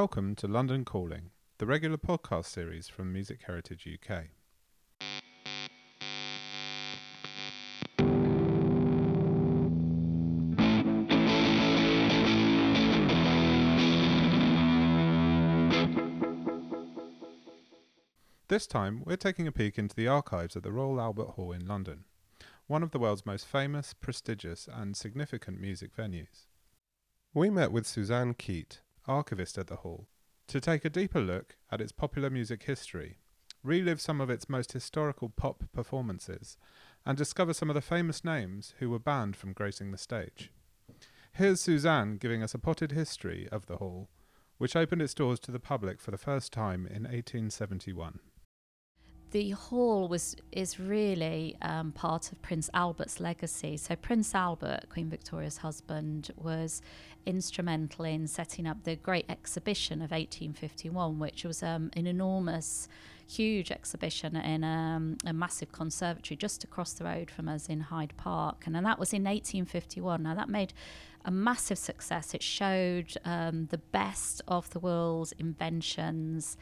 Welcome to London Calling, the regular podcast series from Music Heritage UK. This time, we're taking a peek into the archives at the Royal Albert Hall in London, one of the world's most famous, prestigious, and significant music venues. We met with Suzanne Keyte, archivist at the Hall, to take a deeper look at its popular music history, relive some of its most historical pop performances, and discover some of the famous names who were banned from gracing the stage. Here's Suzanne giving us a potted history of the Hall, which opened its doors to the public for the first time in 1871 the hall was is really um, part of Prince Albert's legacy. So Prince Albert, Queen Victoria's husband, was instrumental in setting up the Great Exhibition of 1851, which was um, an enormous, huge exhibition in um, a massive conservatory just across the road from us in Hyde Park, and, and that was in 1851. Now that made a massive success. It showed um, the best of the world's inventions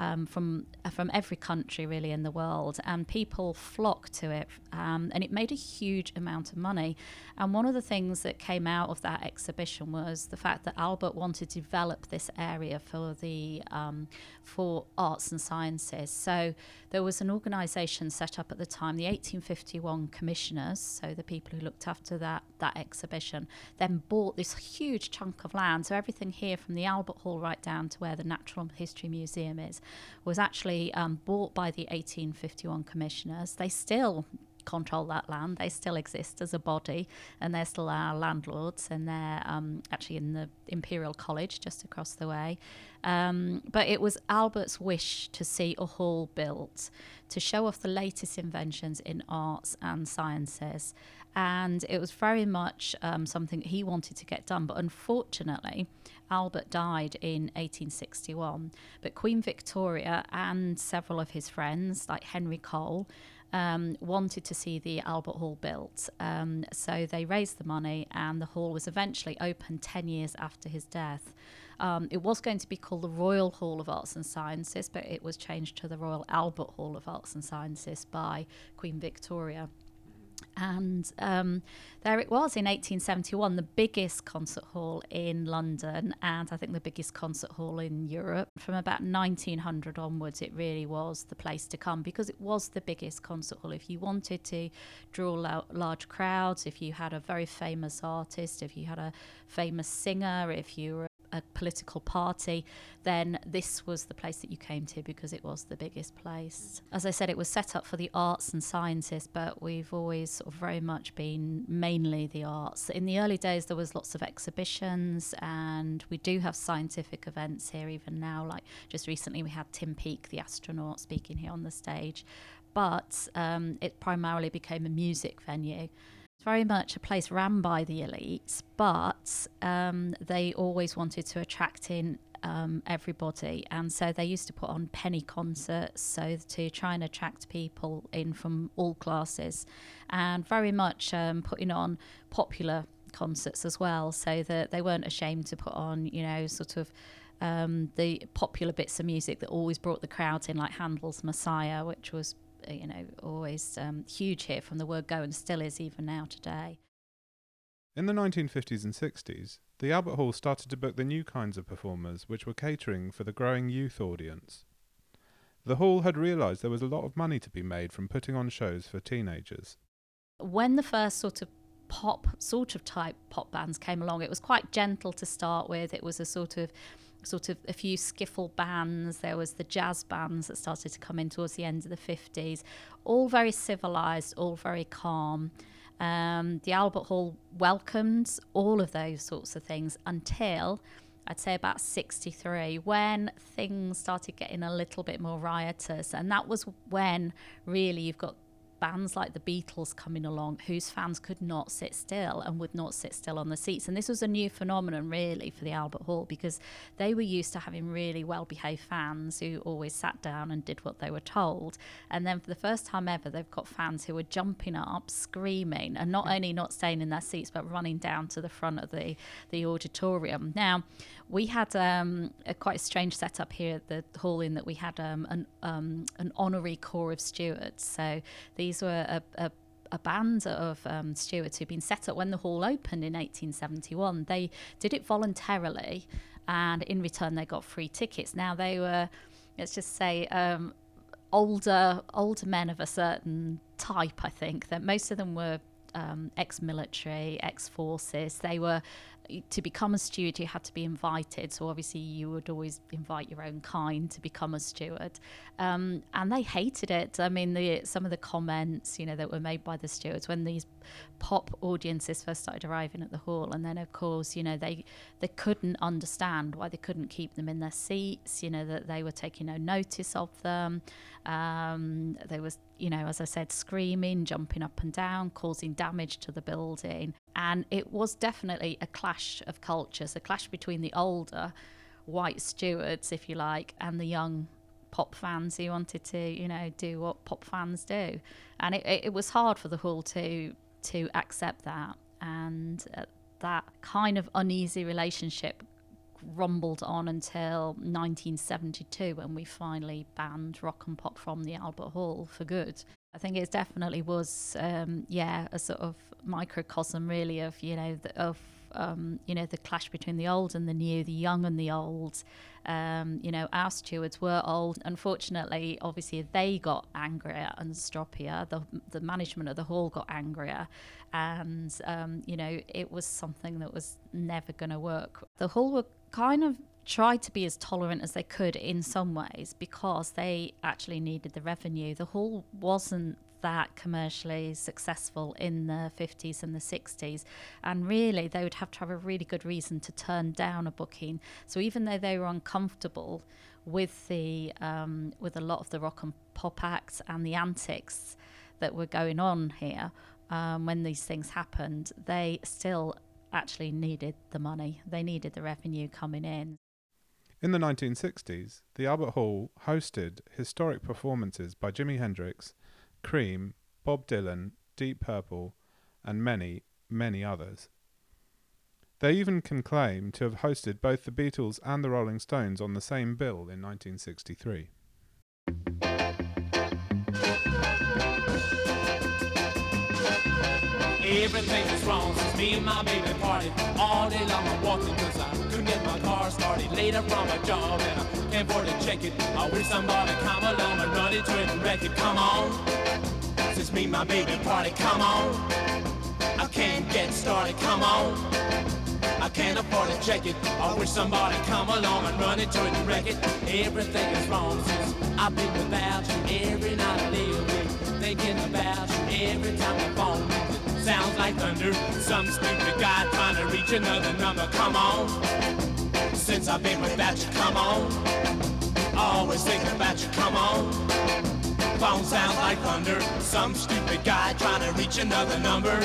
um, from uh, from every country really in the world, and people flocked to it, um, and it made a huge amount of money. And one of the things that came out of that exhibition was the fact that Albert wanted to develop this area for the um, for arts and sciences. So there was an organisation set up at the time, the 1851 Commissioners, so the people who looked after that that exhibition, then bought this huge chunk of land. So everything here from the Albert Hall right down to where the Natural History Museum is was actually um, bought by the 1851 commissioners. They still control that land. They still exist as a body, and they're still our landlords, and they're um, actually in the Imperial College just across the way. Um, but it was Albert's wish to see a hall built to show off the latest inventions in arts and sciences. And it was very much um, something he wanted to get done. But unfortunately, Albert died in 1861, but Queen Victoria and several of his friends, like Henry Cole, um, wanted to see the Albert Hall built. Um, so they raised the money, and the hall was eventually opened 10 years after his death. Um, it was going to be called the Royal Hall of Arts and Sciences, but it was changed to the Royal Albert Hall of Arts and Sciences by Queen Victoria. And um, there it was in 1871, the biggest concert hall in London, and I think the biggest concert hall in Europe. From about 1900 onwards, it really was the place to come because it was the biggest concert hall. If you wanted to draw large crowds, if you had a very famous artist, if you had a famous singer, if you were a political party, then this was the place that you came to because it was the biggest place. As I said, it was set up for the arts and sciences, but we've always sort of very much been mainly the arts. In the early days, there was lots of exhibitions, and we do have scientific events here even now. Like just recently, we had Tim Peake, the astronaut, speaking here on the stage. But um, it primarily became a music venue. It's very much a place ran by the elites, but um, they always wanted to attract in um, everybody, and so they used to put on penny concerts, so to try and attract people in from all classes, and very much um, putting on popular concerts as well, so that they weren't ashamed to put on, you know, sort of. Um, the popular bits of music that always brought the crowds in, like Handel's Messiah, which was you know, always um, huge here from the word go and still is even now today. In the 1950s and 60s, the Albert Hall started to book the new kinds of performers which were catering for the growing youth audience. The Hall had realised there was a lot of money to be made from putting on shows for teenagers. When the first sort of pop, sort of type pop bands came along, it was quite gentle to start with. It was a sort of sort of a few skiffle bands. There was the jazz bands that started to come in towards the end of the 50s. All very civilized, all very calm. Um, the Albert Hall welcomed all of those sorts of things until I'd say about 63 when things started getting a little bit more riotous. And that was when really you've got bands like the Beatles coming along whose fans could not sit still and would not sit still on the seats. And this was a new phenomenon, really, for the Albert Hall because they were used to having really well behaved fans who always sat down and did what they were told. And then for the first time ever, they've got fans who were jumping up, screaming, and not only not staying in their seats, but running down to the front of the, the auditorium. Now, we had um, a quite strange setup here at the hall in that we had um, an, um, an honorary corps of stewards. So these were a, a a band of um, stewards who'd been set up when the hall opened in 1871. They did it voluntarily, and in return they got free tickets. Now they were, let's just say, um, older older men of a certain type. I think that most of them were um, ex-military, ex-forces. They were to become a steward, you had to be invited. So obviously, you would always invite your own kind to become a steward, um, and they hated it. I mean, the, some of the comments, you know, that were made by the stewards when these pop audiences first started arriving at the hall, and then of course, you know, they they couldn't understand why they couldn't keep them in their seats. You know, that they were taking no notice of them. Um, there was, you know, as I said, screaming, jumping up and down, causing damage to the building. And it was definitely a clash of cultures, a clash between the older white stewards, if you like, and the young pop fans who wanted to, you know, do what pop fans do. And it, it was hard for the Hall to to accept that. And uh, that kind of uneasy relationship rumbled on until 1972 when we finally banned rock and pop from the Albert Hall for good. I think it definitely was, um, yeah, a sort of microcosm, really, of you know, the, of um, you know the clash between the old and the new, the young and the old. Um, you know, our stewards were old. Unfortunately, obviously, they got angrier and stroppier. The the management of the hall got angrier, and um, you know, it was something that was never going to work. The hall were kind of tried to be as tolerant as they could in some ways because they actually needed the revenue. The hall wasn't that commercially successful in the 50s and the 60s and really they would have to have a really good reason to turn down a booking. So even though they were uncomfortable with the um, with a lot of the rock and pop acts and the antics that were going on here um, when these things happened they still actually needed the money. They needed the revenue coming in. In the 1960s, the Albert Hall hosted historic performances by Jimi Hendrix, Cream, Bob Dylan, Deep Purple, and many, many others. They even can claim to have hosted both the Beatles and the Rolling Stones on the same bill in 1963. Everything is wrong me and my baby parted. All day long I'm walking cause I couldn't get my car started. Later from a job and I can't afford to check it. I wish somebody come along and run it and wreck it. Come on. Since me and my baby party, come on. I can't get started, come on. I can't afford to check it. I wish somebody come along and run it and wreck it. Everything is wrong since I've been without you. Every night I lay awake thinking about you. Every time I phone sounds like thunder. Some stupid guy trying to reach another number. Come on. Since I've been without you, come on. Always thinking about you, come on. Phone sounds like thunder. Some stupid guy trying to reach another number.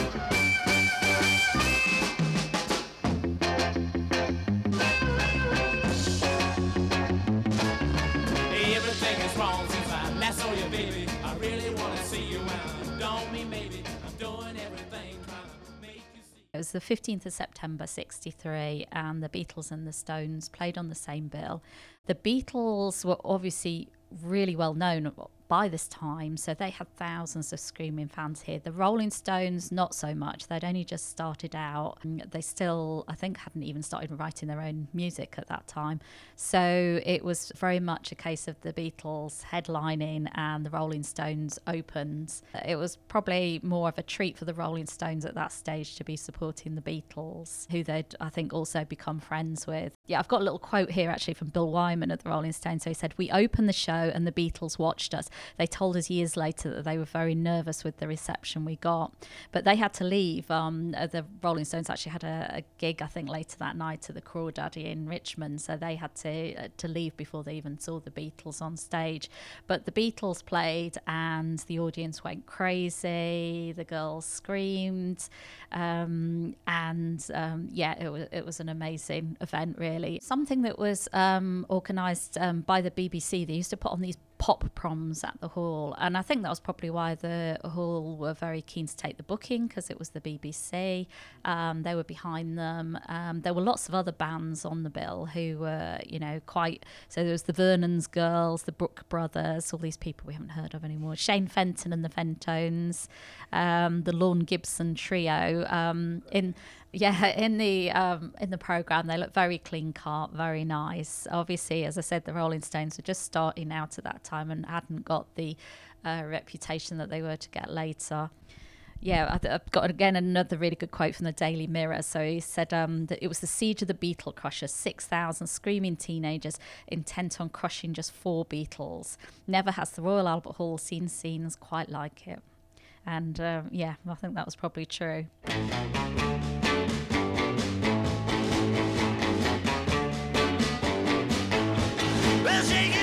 It was the 15th of September 63, and the Beatles and the Stones played on the same bill. The Beatles were obviously really well known by this time, so they had thousands of screaming fans here. The Rolling Stones, not so much. They'd only just started out. Mm, they still, I think, hadn't even started writing their own music at that time. So it was very much a case of the Beatles headlining and the Rolling Stones opens. It was probably more of a treat for the Rolling Stones at that stage to be supporting the Beatles, who they'd, I think, also become friends with. Yeah, I've got a little quote here actually from Bill Wyman at the Rolling Stones. So he said, We opened the show and the Beatles watched us. They told us years later that they were very nervous with the reception we got, but they had to leave. Um, uh, the Rolling Stones actually had a, a, gig, I think, later that night at the Crawdaddy in Richmond, so they had to uh, to leave before they even saw the Beatles on stage. But the Beatles played, and the audience went crazy. The girls screamed, um, and um, yeah, it was it was an amazing event, really. Something that was um, organised um, by the BBC. They used to put on these pop proms at the hall. And I think that was probably why the hall were very keen to take the booking because it was the BBC. Um, they were behind them. Um, there were lots of other bands on the bill who were, you know, quite. So there was the Vernon's Girls, the Brooke Brothers, all these people we haven't heard of anymore. Shane Fenton and the Fentones, um, the Lorne Gibson Trio. Um, in yeah, in the um, in the program, they look very clean cut, very nice. Obviously, as I said, the Rolling Stones were just starting out at that time and hadn't got the uh, reputation that they were to get later. Yeah, I've got again another really good quote from the Daily Mirror. So he said um, that it was the siege of the Beetle Crushers, 6,000 screaming teenagers intent on crushing just four Beatles. Never has the Royal Albert Hall seen scenes quite like it. And uh, yeah, I think that was probably true. Bob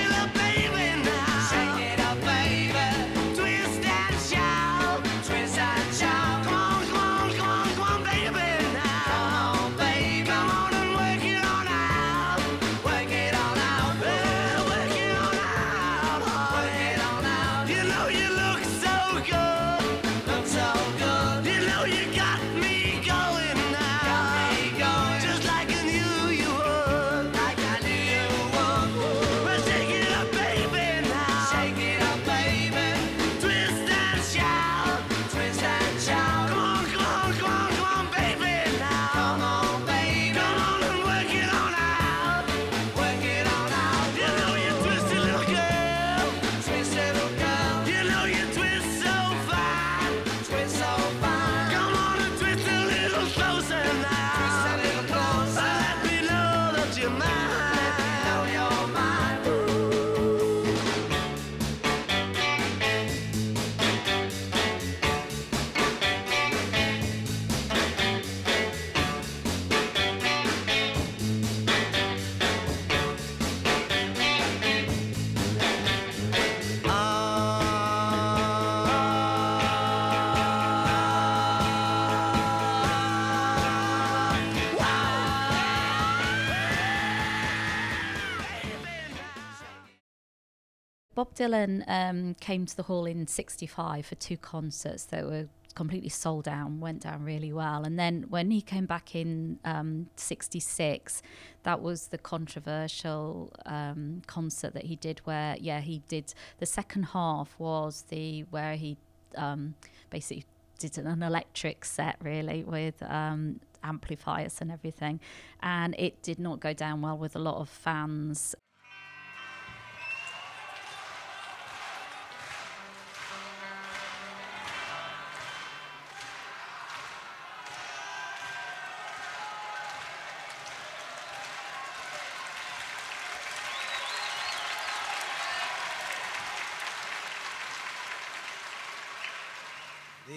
Dylan um, came to the hall in 65 for two concerts that were completely sold out went down really well. And then when he came back in um, 66, that was the controversial um, concert that he did where, yeah, he did the second half was the where he um, basically did an electric set really with um, amplifiers and everything. And it did not go down well with a lot of fans.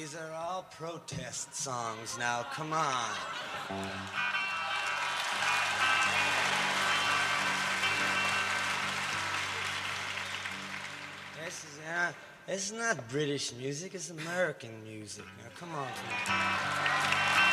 These are all protest songs now, come on. This is, uh, this is not British music, it's American music. Now, come on. Come on.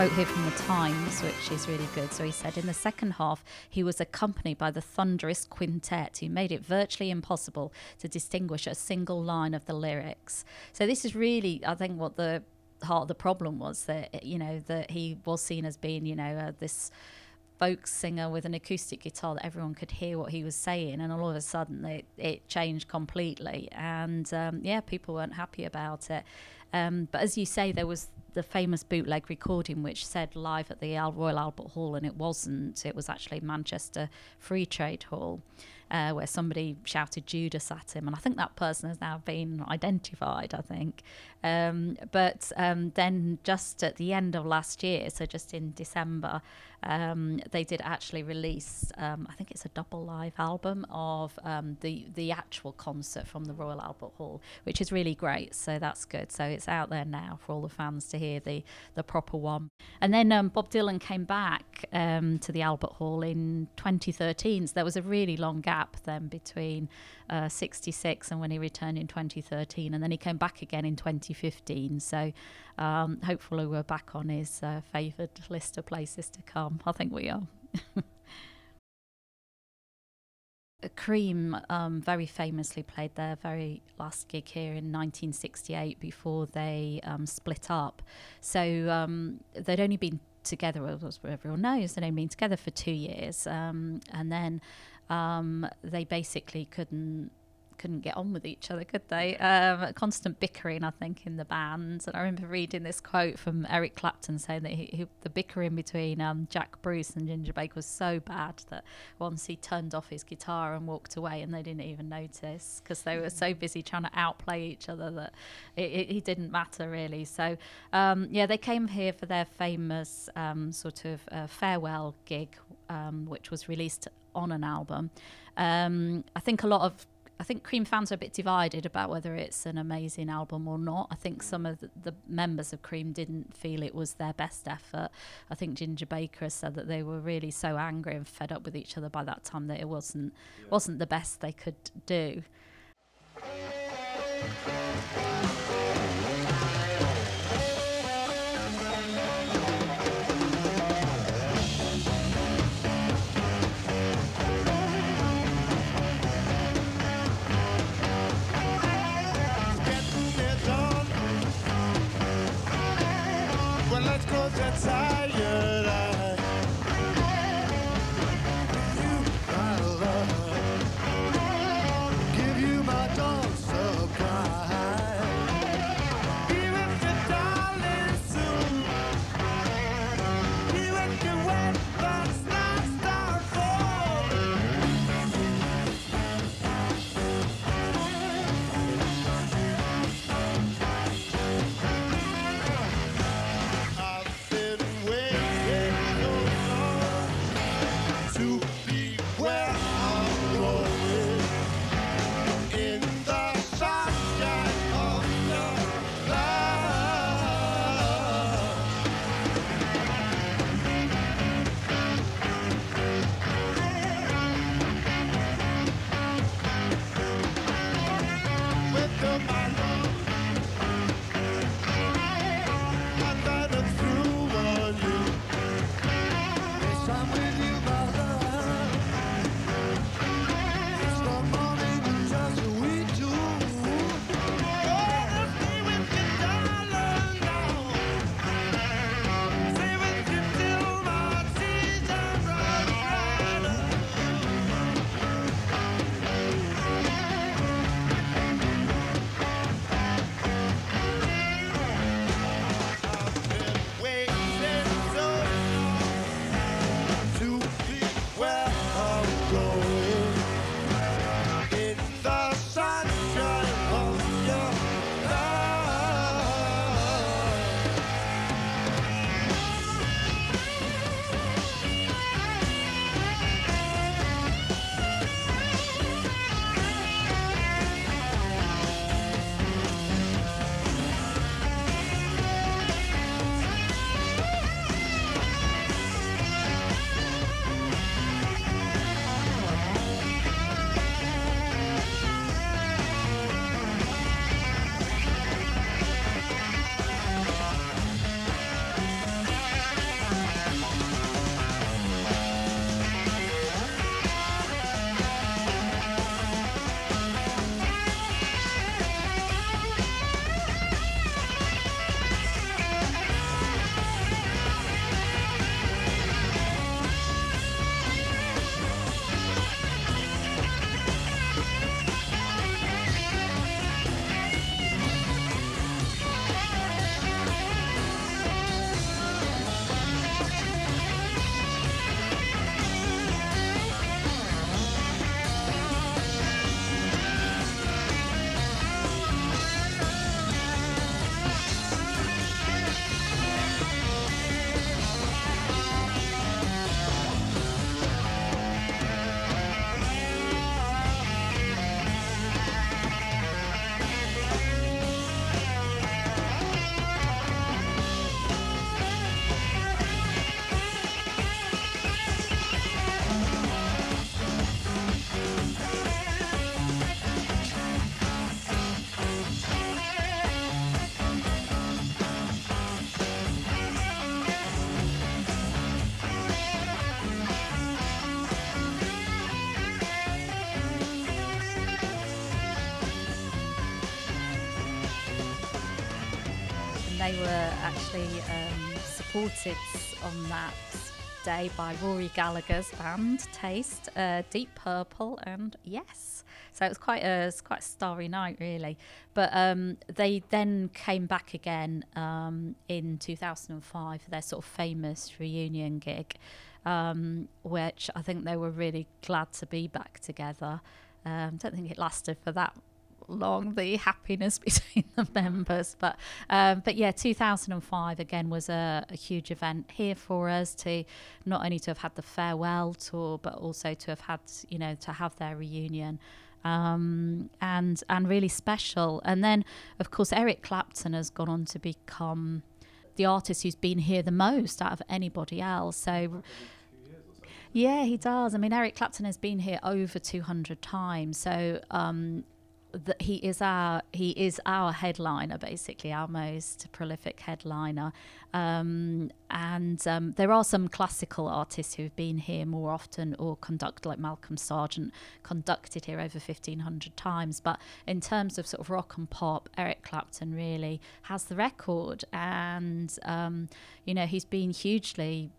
Quote here from the Times, which is really good. So he said, in the second half, he was accompanied by the thunderous quintet who made it virtually impossible to distinguish a single line of the lyrics. So this is really, I think, what the heart of the problem was that you know that he was seen as being, you know, uh, this folk singer with an acoustic guitar that everyone could hear what he was saying, and all of a sudden it, it changed completely. And um, yeah, people weren't happy about it. Um, but as you say, there was the famous bootleg recording which said live at the Royal Albert Hall, and it wasn't. It was actually Manchester Free Trade Hall uh, where somebody shouted Judas at him, and I think that person has now been identified. I think, um, but um, then just at the end of last year, so just in December, um, they did actually release. Um, I think it's a double live album of um, the the actual concert from the Royal Albert Hall, which is really great. So that's good. So it's out there now for all the fans to hear the the proper one. And then um, Bob Dylan came back to the Albert Hall in 2013. So there was a really long gap gap then between uh, 66 and when he returned in 2013, and then he came back again in 2015. So um, hopefully we're back on his uh, favoured list of places to come. I think we are. Cream um, very famously played their very last gig here in 1968 before they um, split up. So um, they'd only been together, as everyone knows, they'd only been together for two years. Um, and then um, they basically couldn't couldn't get on with each other, could they? Um, constant bickering, I think, in the band. And I remember reading this quote from Eric Clapton saying that he, he, the bickering between um, Jack Bruce and Ginger Baker was so bad that once he turned off his guitar and walked away, and they didn't even notice because they were so busy trying to outplay each other that it, it, it didn't matter really. So, um, yeah, they came here for their famous um, sort of uh, farewell gig, um, which was released on an album. Um, I think a lot of I think Cream fans are a bit divided about whether it's an amazing album or not. I think some of the, the, members of Cream didn't feel it was their best effort. I think Ginger Baker has said that they were really so angry and fed up with each other by that time that it wasn't yeah. wasn't the best they could do. Were actually um, supported on that day by Rory Gallagher's band Taste, uh, Deep Purple, and Yes. So it was quite a was quite a starry night, really. But um, they then came back again um, in 2005 for their sort of famous reunion gig, um, which I think they were really glad to be back together. Um, don't think it lasted for that long the happiness between the members. But um, but yeah 2005 again was a, a, huge event here for us to not only to have had the farewell tour but also to have had you know to have their reunion. Um, and and really special. And then of course Eric Clapton has gone on to become the artist who's been here the most out of anybody else. So yeah, he does. I mean, Eric Clapton has been here over 200 times. So um, that he is our he is our headliner basically our most prolific headliner. Um, and um, there are some classical artists who've been here more often or conduct like Malcolm Sargent conducted here over 1500 times. But in terms of sort of rock and pop Eric Clapton really has the record. And um, you know he's been hugely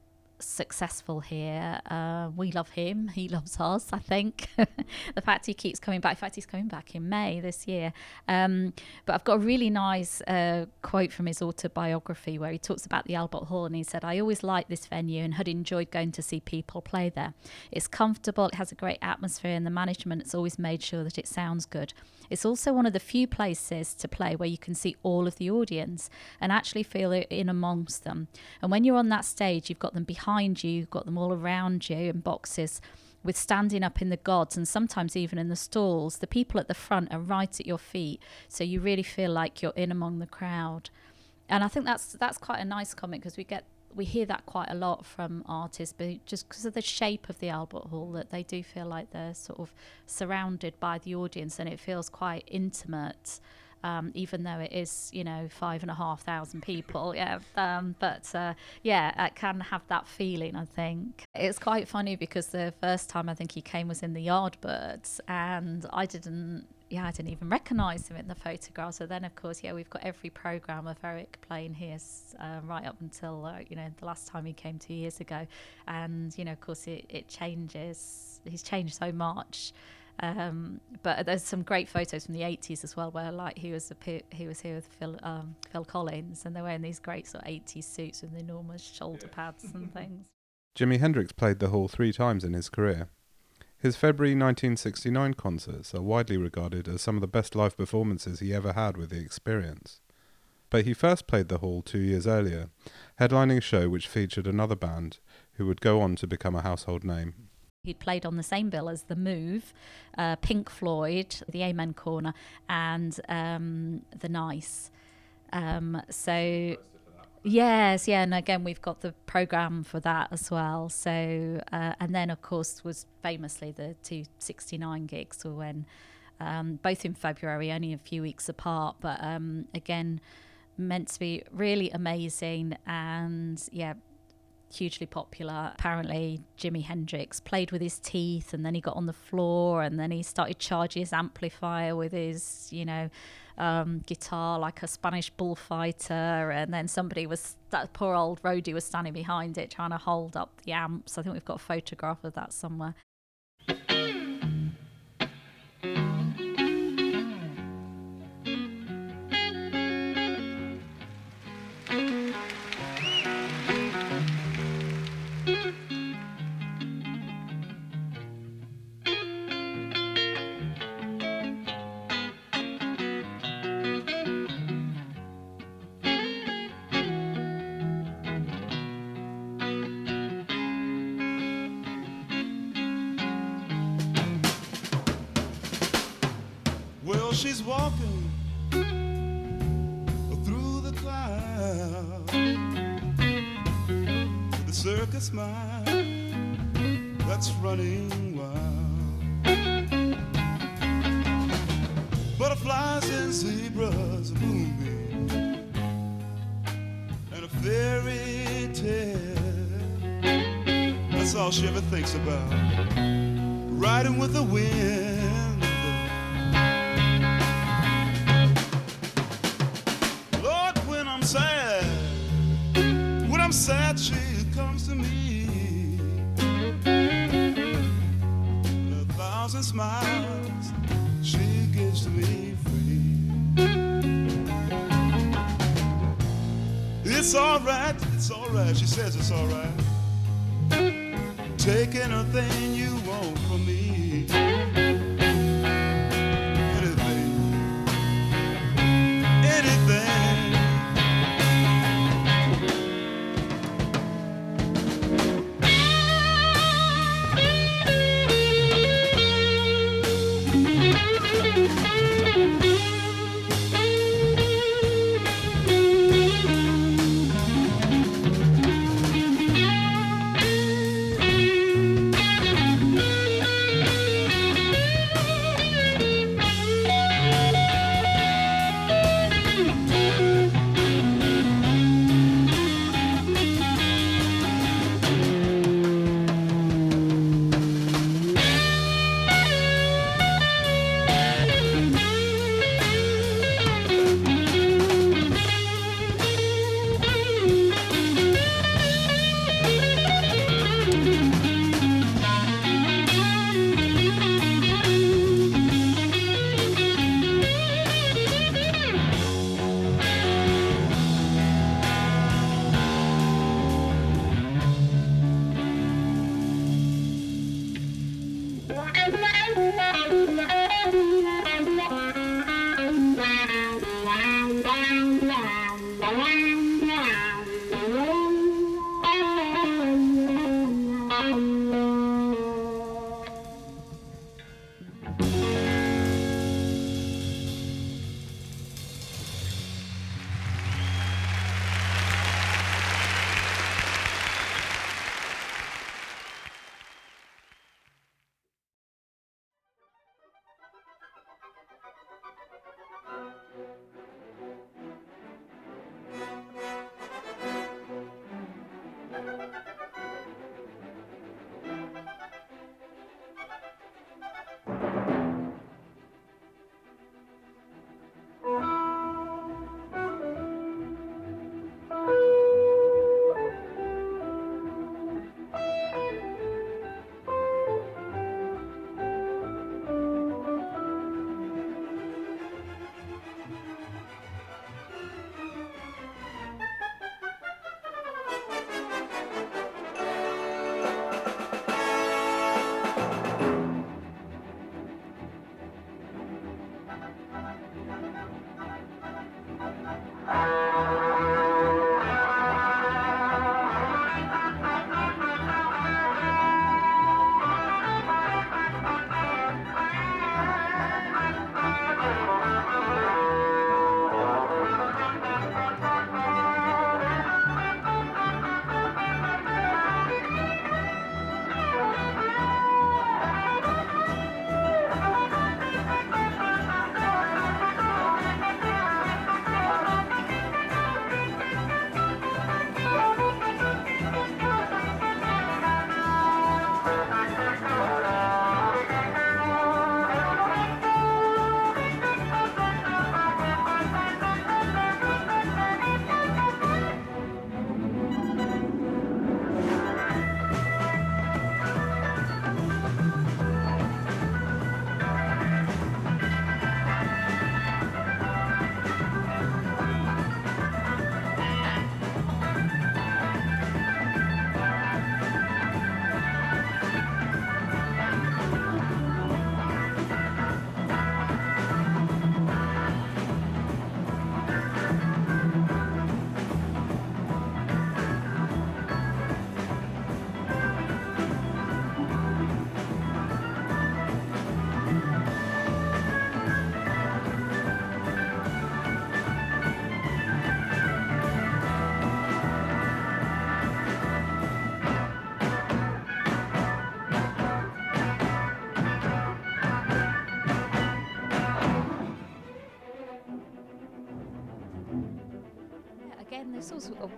successful here. Uh, we love him. He loves us, I think. the fact he keeps coming back. In fact, he's coming back in May this year. Um, but I've got a really nice uh, quote from his autobiography where he talks about the Albert Hall and he said, I always liked this venue and had enjoyed going to see people play there. It's comfortable, it has a great atmosphere, and the management has always made sure that it sounds good. It's also one of the few places to play where you can see all of the audience and actually feel in amongst them. And when you're on that stage, you've got them behind you, you've got them all around you in boxes with standing up in the gods and sometimes even in the stalls. The people at the front are right at your feet, so you really feel like you're in among the crowd. And I think that's that's quite a nice comment because we get we hear that quite a lot from artists, but just because of the shape of the Albert Hall, that they do feel like they're sort of surrounded by the audience, and it feels quite intimate. Um, even though it is, you know, five and a half thousand people. Yeah, um, but uh, yeah, it can have that feeling. I think it's quite funny because the first time I think he came was in the Yardbirds, and I didn't yeah, I didn't even recognise him in the photograph. So then, of course, yeah, we've got every program of Eric playing here uh, right up until uh, you know the last time he came two years ago, and you know, of course, it, it changes. He's changed so much. Um, but there's some great photos from the 80s as well, where like he was a, he was here with Phil um, Phil Collins, and they're wearing these great sort of 80s suits with enormous shoulder pads and things. Jimi Hendrix played the hall three times in his career. His February 1969 concerts are widely regarded as some of the best live performances he ever had with the experience. But he first played the hall two years earlier, headlining a show which featured another band who would go on to become a household name. He'd played on the same bill as The Move, uh, Pink Floyd, The Amen Corner, and um, The Nice. Um, so Yes, yeah, and again we've got the program for that as well. So, uh, and then of course was famously the two sixty nine gigs were when um, both in February, only a few weeks apart, but um, again meant to be really amazing and yeah, hugely popular. Apparently, Jimi Hendrix played with his teeth, and then he got on the floor, and then he started charging his amplifier with his, you know, um, guitar like a Spanish bullfighter, and then somebody was that poor old roadie was standing behind it trying to hold up the amps. I think we've got a photograph of that somewhere. Zebras and a fairy tale. That's all she ever thinks about. Riding with the wind. It's alright, it's alright, she says it's alright. Taking Take anything you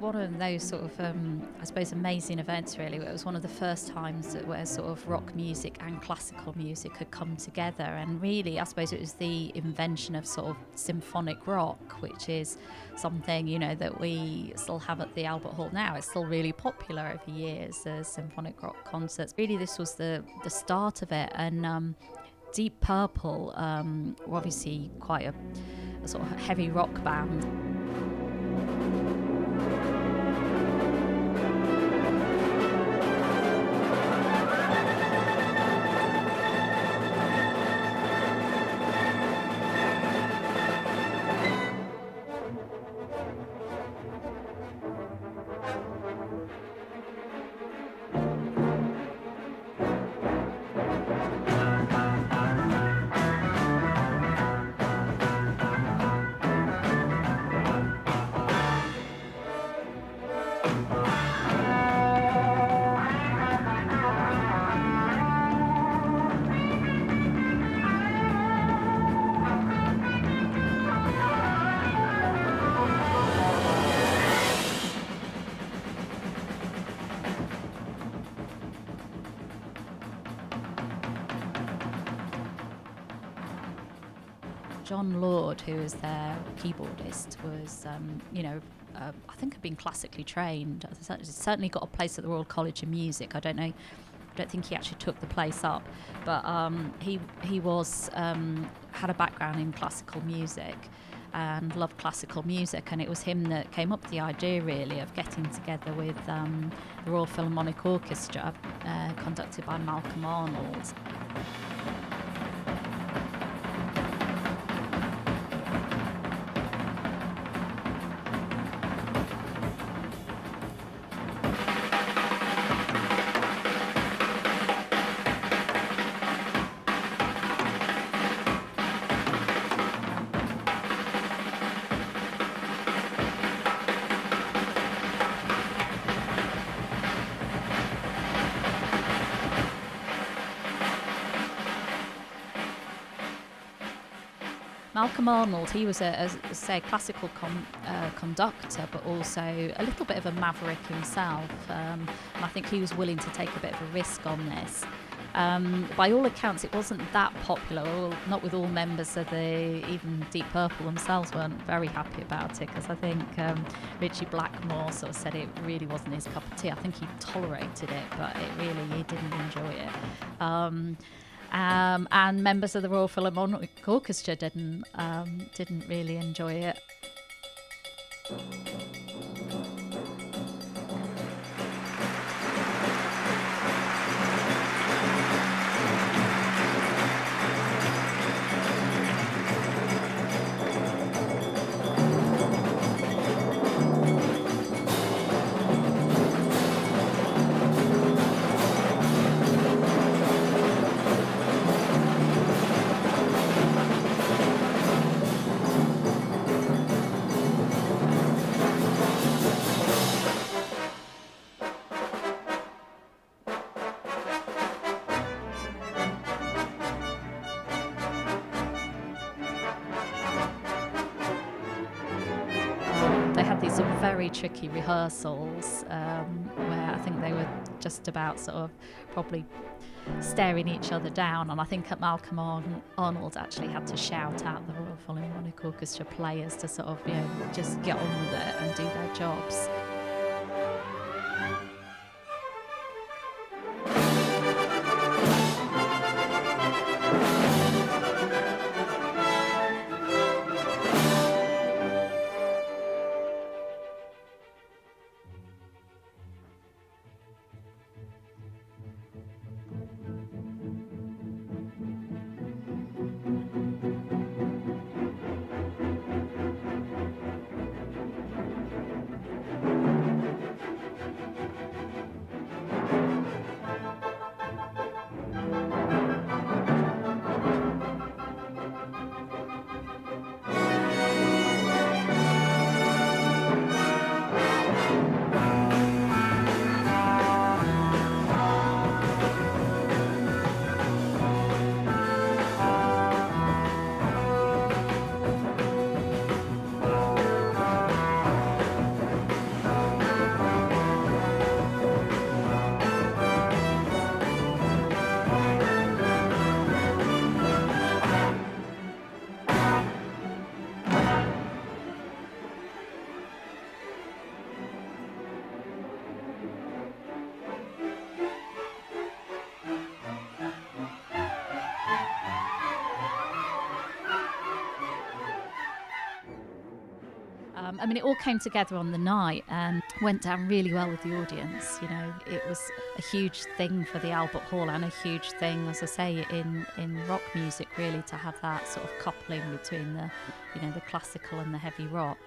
one of those sort of, um, I suppose, amazing events. Really, it was one of the first times that where sort of rock music and classical music had come together, and really, I suppose it was the invention of sort of symphonic rock, which is something you know that we still have at the Albert Hall now. It's still really popular over years as symphonic rock concerts. Really, this was the the start of it, and um, Deep Purple um, were obviously quite a, a sort of heavy rock band. Who was their keyboardist, was, um, you know, uh, I think had been classically trained. Certainly got a place at the Royal College of Music. I don't know. I don't think he actually took the place up, but um, he he was um, had a background in classical music and loved classical music, and it was him that came up with the idea really of getting together with um, the Royal Philharmonic Orchestra, uh, conducted by Malcolm Arnold. Malcolm Arnold, he was a, a say, classical com, uh, conductor, but also a little bit of a maverick himself. Um, and I think he was willing to take a bit of a risk on this. Um, by all accounts, it wasn't that popular. not with all members of the even Deep Purple themselves weren't very happy about it because I think um, Ritchie Blackmore sort of said it really wasn't his cup of tea. I think he tolerated it, but it really he didn't enjoy it. Um, um, and members of the Royal Philharmonic Orchestra didn't um, didn't really enjoy it. Rehearsals um, where I think they were just about sort of probably staring each other down. And I think at Malcolm Arnold actually had to shout out the Royal Philharmonic Orchestra players to sort of, you know, just get on with it and do their jobs. I mean, it all came together on the night and went down really well with the audience. You know, it was a huge thing for the Albert Hall and a huge thing, as I say, in, in rock music, really, to have that sort of coupling between the, you know, the classical and the heavy rock.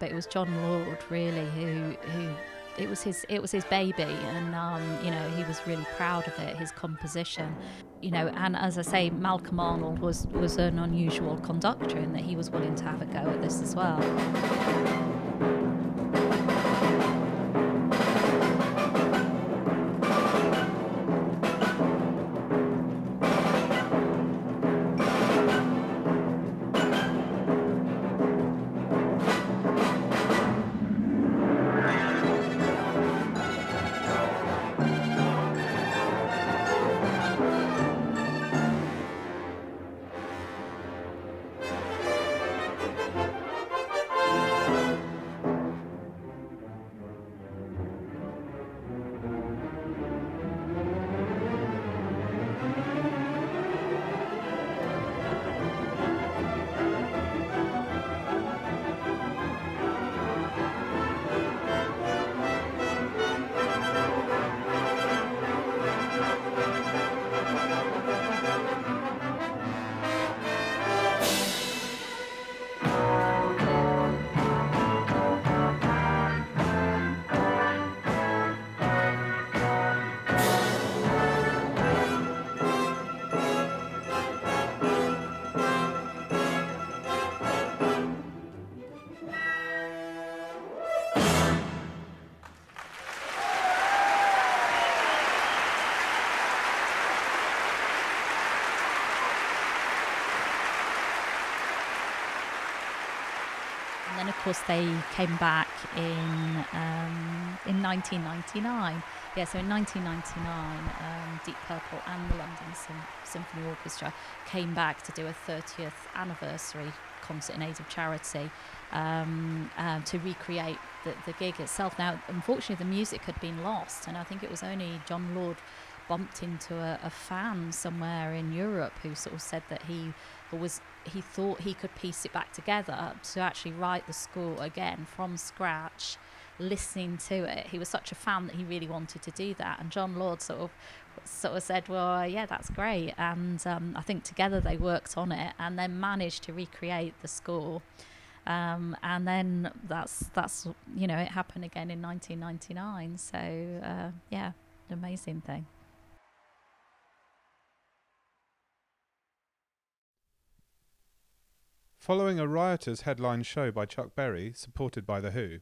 But it was Jon Lord, really, who, who it was his it was his baby and um, you know he was really proud of it his composition. You know and as I say Malcolm Arnold was was an unusual conductor in that he was willing to have a go at this as well course, they came back in um, in 1999. Yeah, so in 1999, um, Deep Purple and the London Symphony Orchestra came back to do a 30th anniversary concert in aid of charity um, uh, to recreate the, the gig itself. Now, unfortunately, the music had been lost, and I think it was only Jon Lord bumped into a, a fan somewhere in Europe who sort of said that he was he thought he could piece it back together to actually write the score again from scratch listening to it. He was such a fan that he really wanted to do that. And jon lord sort of sort of said well yeah that's great. And um, i think together they worked on it and then managed to recreate the score um, and then that's that's you know it happened again in 1999 so uh, yeah amazing thing Following a riotous headline show by Chuck Berry, supported by The Who,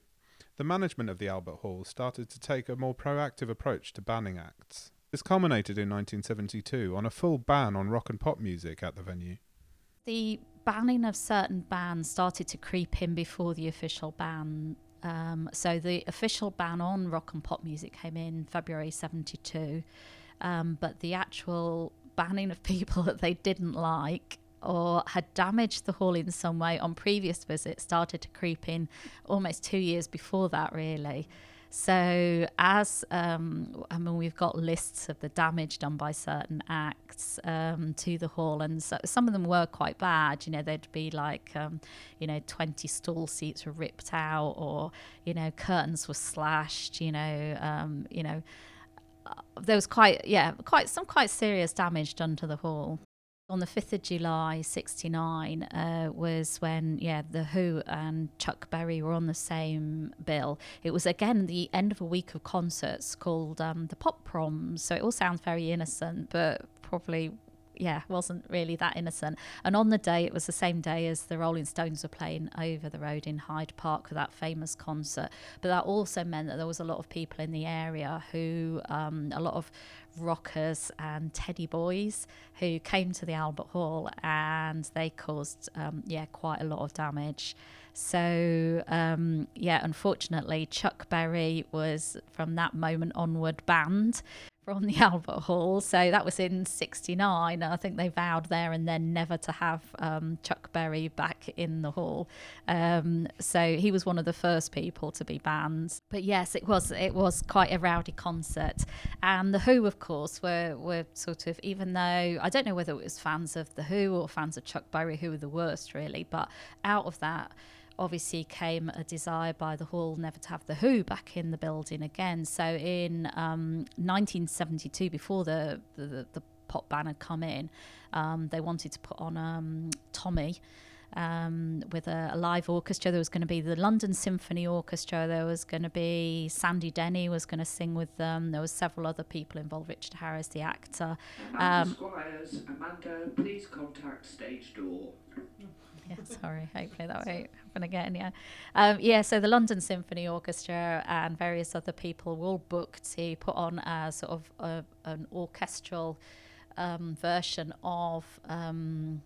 the management of the Albert Hall started to take a more proactive approach to banning acts. This culminated in 1972 on a full ban on rock and pop music at the venue. The banning of certain bands started to creep in before the official ban. Um, so the official ban on rock and pop music came in February 72, um, but the actual banning of people that they didn't like or had damaged the hall in some way on previous visits started to creep in almost two years before that, really. So, as um, I mean, we've got lists of the damage done by certain acts um, to the hall, and so some of them were quite bad. You know, there'd be like, um, you know, 20 stall seats were ripped out, or, you know, curtains were slashed, you know, um, you know. There was quite, yeah, quite some quite serious damage done to the hall on the 5th of July 69 uh, was when yeah the Who and Chuck Berry were on the same bill it was again the end of a week of concerts called um, the Pop Proms so it all sounds very innocent but probably yeah, wasn't really that innocent. And on the day, it was the same day as the Rolling Stones were playing over the road in Hyde Park for that famous concert. But that also meant that there was a lot of people in the area who, um, a lot of rockers and teddy boys who came to the Albert Hall and they caused, um, yeah, quite a lot of damage. So, um, yeah, unfortunately, Chuck Berry was from that moment onward banned from the Albert Hall. So that was in 69. I think they vowed there and then never to have um, Chuck Berry back in the hall. Um, so he was one of the first people to be banned. But yes, it was it was quite a rowdy concert. And The Who, of course, were, were sort of, even though I don't know whether it was fans of The Who or fans of Chuck Berry who were the worst, really, but out of that, obviously came a desire by the hall never to have the Who back in the building again. So in um, 1972, before the, the, the pop band had come in, um, they wanted to put on um, Tommy. Um, with a, a, live orchestra. There was going to be the London Symphony Orchestra. There was going to be Sandy Denny was going to sing with them. There was several other people involved. Richard Harris, the actor. Um, Squires, Amanda, please contact stage door. Sorry. Hopefully that won't happen again. Yeah, um, yeah. So the London Symphony Orchestra and various other people will book to put on a sort of a, an orchestral um, version of um,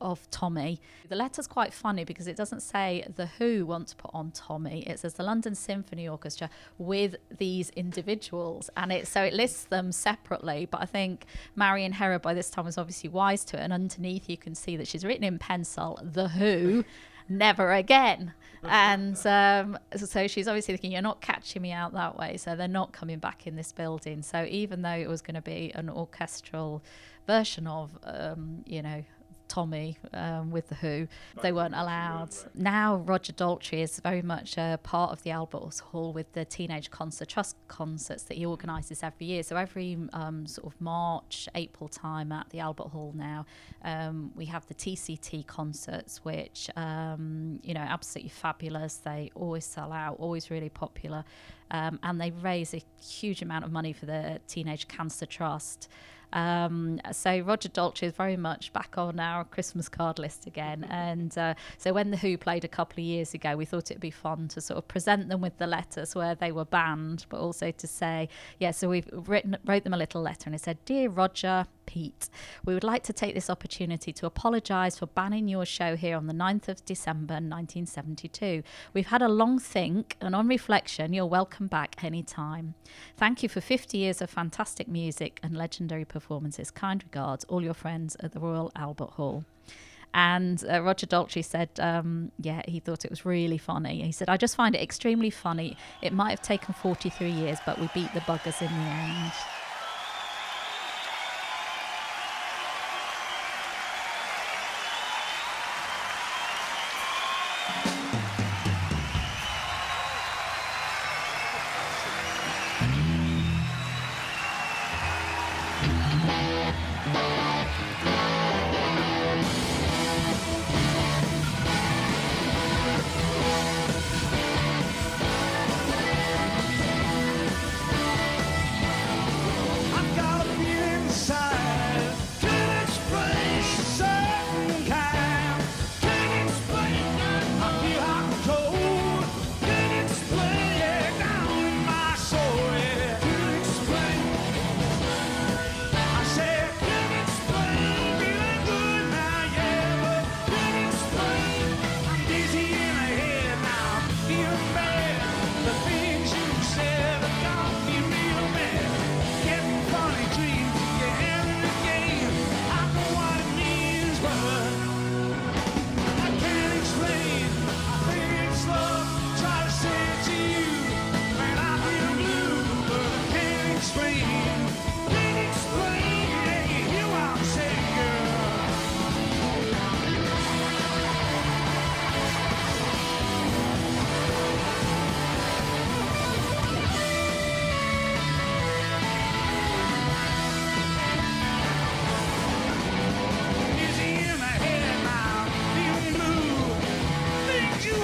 of Tommy. The letter's quite funny because it doesn't say the Who want to put on Tommy. It says the London Symphony Orchestra with these individuals, and it so it lists them separately. But I think Marion Herrod by this time was obviously wise to it, and underneath you can see that she's written in pencil the Who. never again. And um, so she's obviously thinking, you're not catching me out that way. So they're not coming back in this building. So even though it was going to be an orchestral version of, um, you know, Tommy um, with The Who. They weren't allowed. Now Roger Daltrey is very much a part of the Albert Hall with the Teenage Cancer Trust concerts that he organises every year. So every um, sort of March, April time at the Albert Hall now, um, we have the TCT concerts, which, um, you know, absolutely fabulous. They always sell out, always really popular. Um, and they raise a huge amount of money for the Teenage Cancer Trust. Um, so Roger Daltrey is very much back on our Christmas card list again. And uh, so when The Who played a couple of years ago, we thought it'd be fun to sort of present them with the letters where they were banned, but also to say, yeah, so we've written, wrote them a little letter and it said, Dear Roger, Pete. We would like to take this opportunity to apologise for banning your show here on the 9th of December 1972. We've had a long think, and on reflection, you're welcome back anytime. Thank you for 50 years of fantastic music and legendary performances. Kind regards, all your friends at the Royal Albert Hall. And uh, Roger Daltrey said, um, yeah, he thought it was really funny. He said, I just find it extremely funny. It might have taken 43 years, but we beat the buggers in the end.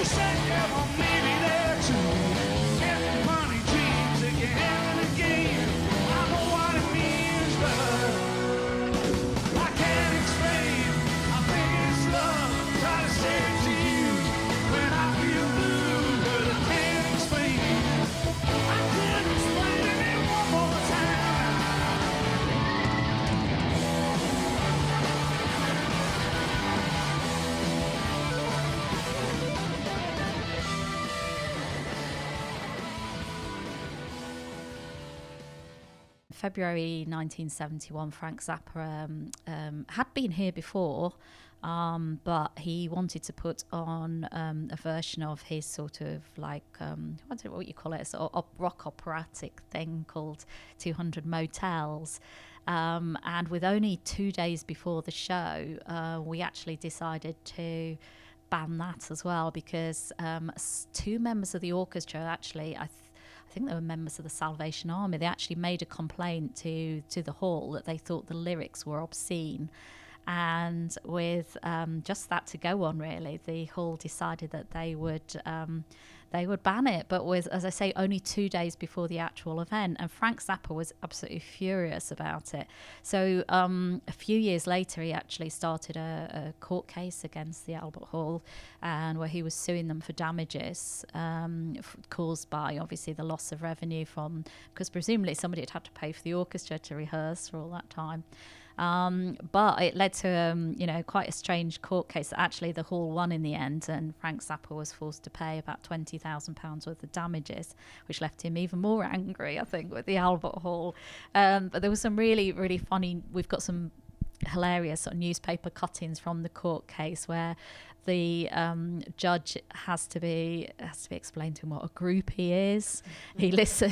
You said never me. February 1971, Frank Zappa um, um, had been here before, um, but he wanted to put on um, a version of his sort of like, um, I don't know what you call it, sort of rock operatic thing called 200 Motels. And with only two days before the show, uh, we actually decided to ban that as well because um, two members of the orchestra actually, I, I think they were members of the Salvation Army. They actually made a complaint to to the hall that they thought the lyrics were obscene. And with um, just that to go on, really, the hall decided that they would um, they would ban it. But with, as I say, only two days before the actual event, and Frank Zappa was absolutely furious about it. So um, a few years later, he actually started a, a, court case against the Albert Hall, and where he was suing them for damages um, f- caused by obviously the loss of revenue from because presumably somebody had had to pay for the orchestra to rehearse for all that time. Um, but it led to, um, you know, quite a strange court case. Actually, the hall won in the end, and Frank Zappa was forced to pay about twenty thousand pounds worth of damages, which left him even more angry, I think, with the Albert Hall. Um, but there was some really, really funny. We've got some hilarious sort of newspaper cuttings from the court case where the um, judge has to be has to be explained to him what a groupie is. he listen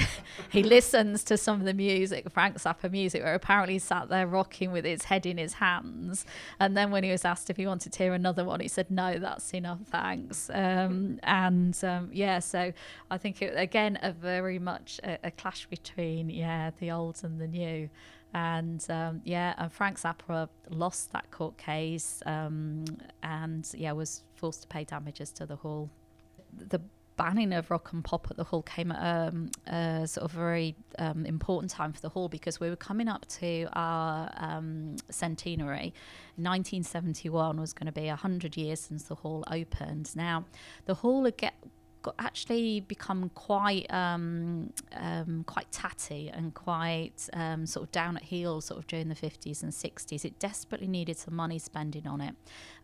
he listens to some of the music, Frank Zappa music, where apparently he sat there rocking with his head in his hands. And then when he was asked if he wanted to hear another one, he said, "No, that's enough, thanks." Um, and um, yeah, so I think it, again a very much a, a clash between yeah the old and the new and um, yeah, and Frank Zappa lost that court case, um, and yeah, was forced to pay damages to the hall. The banning of rock and pop at the hall came at um, a sort of very um, important time for the hall because we were coming up to our um, centenary. 1971 was going to be 100 years since the hall opened. Now, the hall get, got actually become quite um, um, quite tatty and quite um, sort of down at heel sort of during the 50s and 60s. It desperately needed some money spending on it.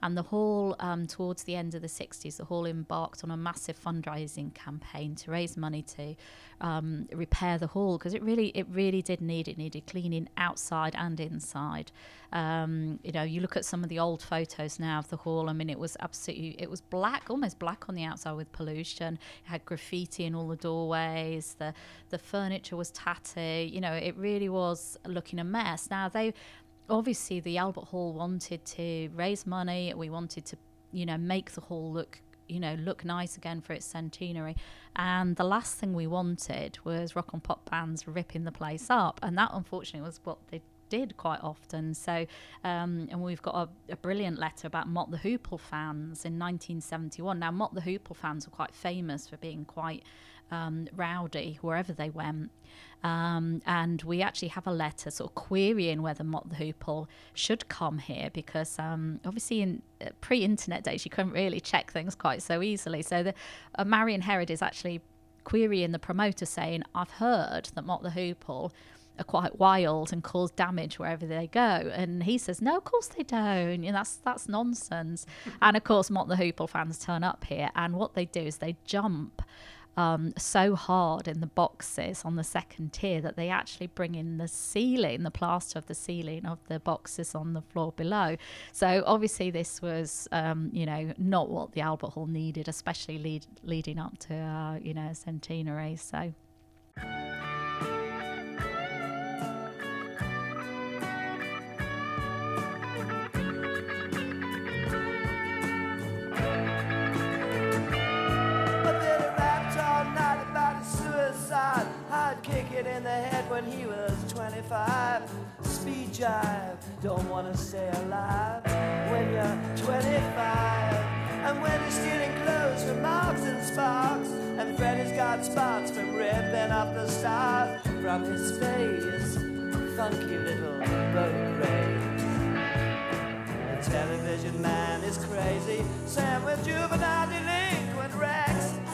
And the hall, um, towards the end of the 60s, the hall embarked on a massive fundraising campaign to raise money to um, repair the hall because it really, it really did need it needed cleaning outside and inside. Um, you know, you look at some of the old photos now of the hall. I mean, it was absolutely, it was black, almost black on the outside with pollution. It had graffiti in all the doorways. The the furniture was tatty. You know, it really was looking a mess. Now they obviously the Albert Hall wanted to raise money. We wanted to, you know, make the hall look you know look nice again for its centenary. And the last thing we wanted was rock and pop bands ripping the place up. And that unfortunately was what they did quite often. So um, and we've got a, a, brilliant letter about Mott the Hoople fans in 1971 now Mott the Hoople fans were quite famous for being quite um, rowdy wherever they went. Um, and we actually have a letter sort of querying whether Mott the Hoople should come here because um, obviously in uh, pre-internet days you couldn't really check things quite so easily. So the uh, Marion Herrod is actually querying the promoter saying, "I've heard that Mott the Hoople." are quite wild and cause damage wherever they go. And he says, No, of course they don't. You know, that's that's nonsense. and of course Mott the Hoople fans turn up here and what they do is they jump um, so hard in the boxes on the second tier that they actually bring in the ceiling, the plaster of the ceiling of the boxes on the floor below. So obviously this was, um, you know, not what the Albert Hall needed, especially lead, leading up to, uh, you know, centenary. So. In the head when he was 25. Speed jive, don't wanna stay alive when you're 25. And when he's stealing clothes from Marks and Sparks, and Freddy's got spots from ripping up the stars from his face. Funky little boat race. The television man is crazy, Sam with juvenile delinquent Rex.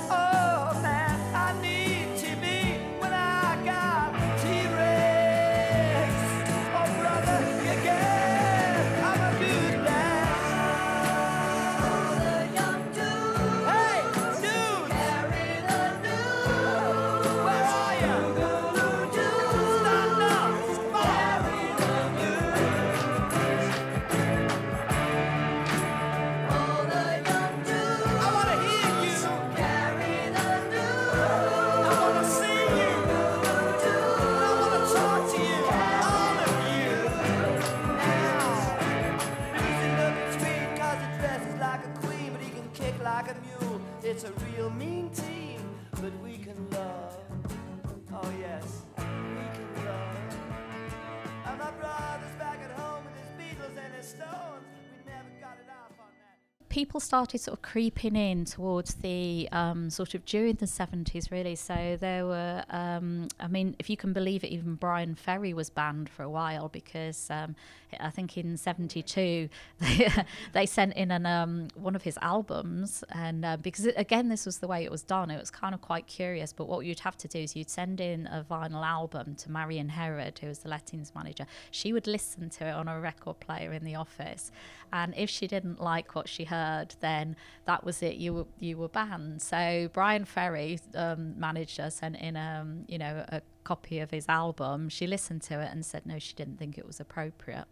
he people started sort of creeping in towards the um, sort of during the 70s, really. So there were, um, I mean, if you can believe it, even Bryan Ferry was banned for a while because um, I think in 72 they, they sent in an, um, one of his albums. And uh, because, it, again, this was the way it was done, it was kind of quite curious. But what you'd have to do is you'd send in a vinyl album to Marion Herrod, who was the lettings manager. She would listen to it on a record player in the office. And if she didn't like what she heard, then that was it. You were you were banned. So Bryan Ferry, um, manager, sent in um, you know a copy of his album. She listened to it and said no, she didn't think it was appropriate.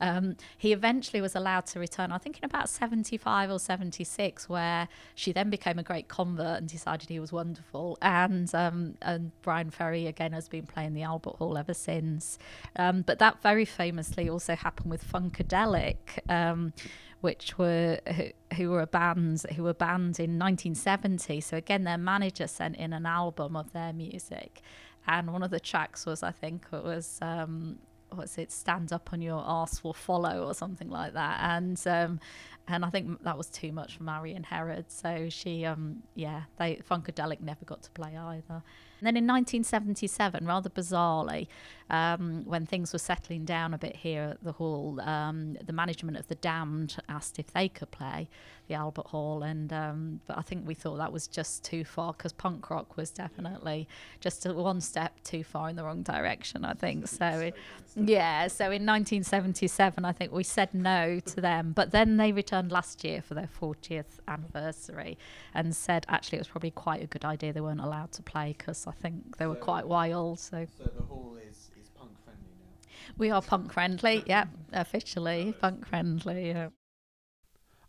Um, he eventually was allowed to return, I think in about 75 or 76, where she then became a great convert and decided he was wonderful. And, um, and Bryan Ferry, again, has been playing the Albert Hall ever since. Um, but that very famously also happened with Funkadelic. Um, which were who, who were a band who were banned in 1970 so again their manager sent in an album of their music and one of the tracks was I think it was um, what's it stand up on your ass will follow or something like that. And um, and I think that was too much for Marion Herrod. So she um yeah they Funkadelic never got to play either and then in 1977 rather bizarrely um, when things were settling down a bit here at the hall um, the management of the Damned asked if they could play the Albert Hall. And um, but I think we thought that was just too far because punk rock was definitely just a one step too far in the wrong direction I think. So it, yeah so in 1977 I think we said no to them. But then they returned last year for their 40th anniversary and said actually it was probably quite a good idea they weren't allowed to play because I think they were quite wild so So the hall is, is punk friendly now. we are punk friendly yeah officially punk friendly yeah.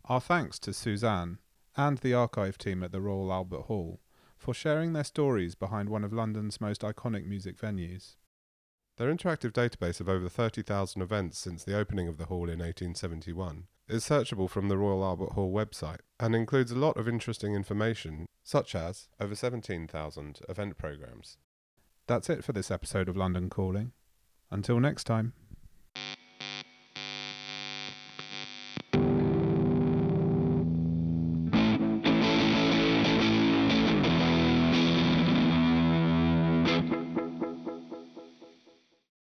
Our thanks to Suzanne and the archive team at the Royal Albert Hall for sharing their stories behind one of London's most iconic music venues. Their interactive database of over 30,000 events since the opening of the hall in 1871 is searchable from the Royal Albert Hall website and includes a lot of interesting information, such as over 17,000 event programmes. That's it for this episode of London Calling. Until next time.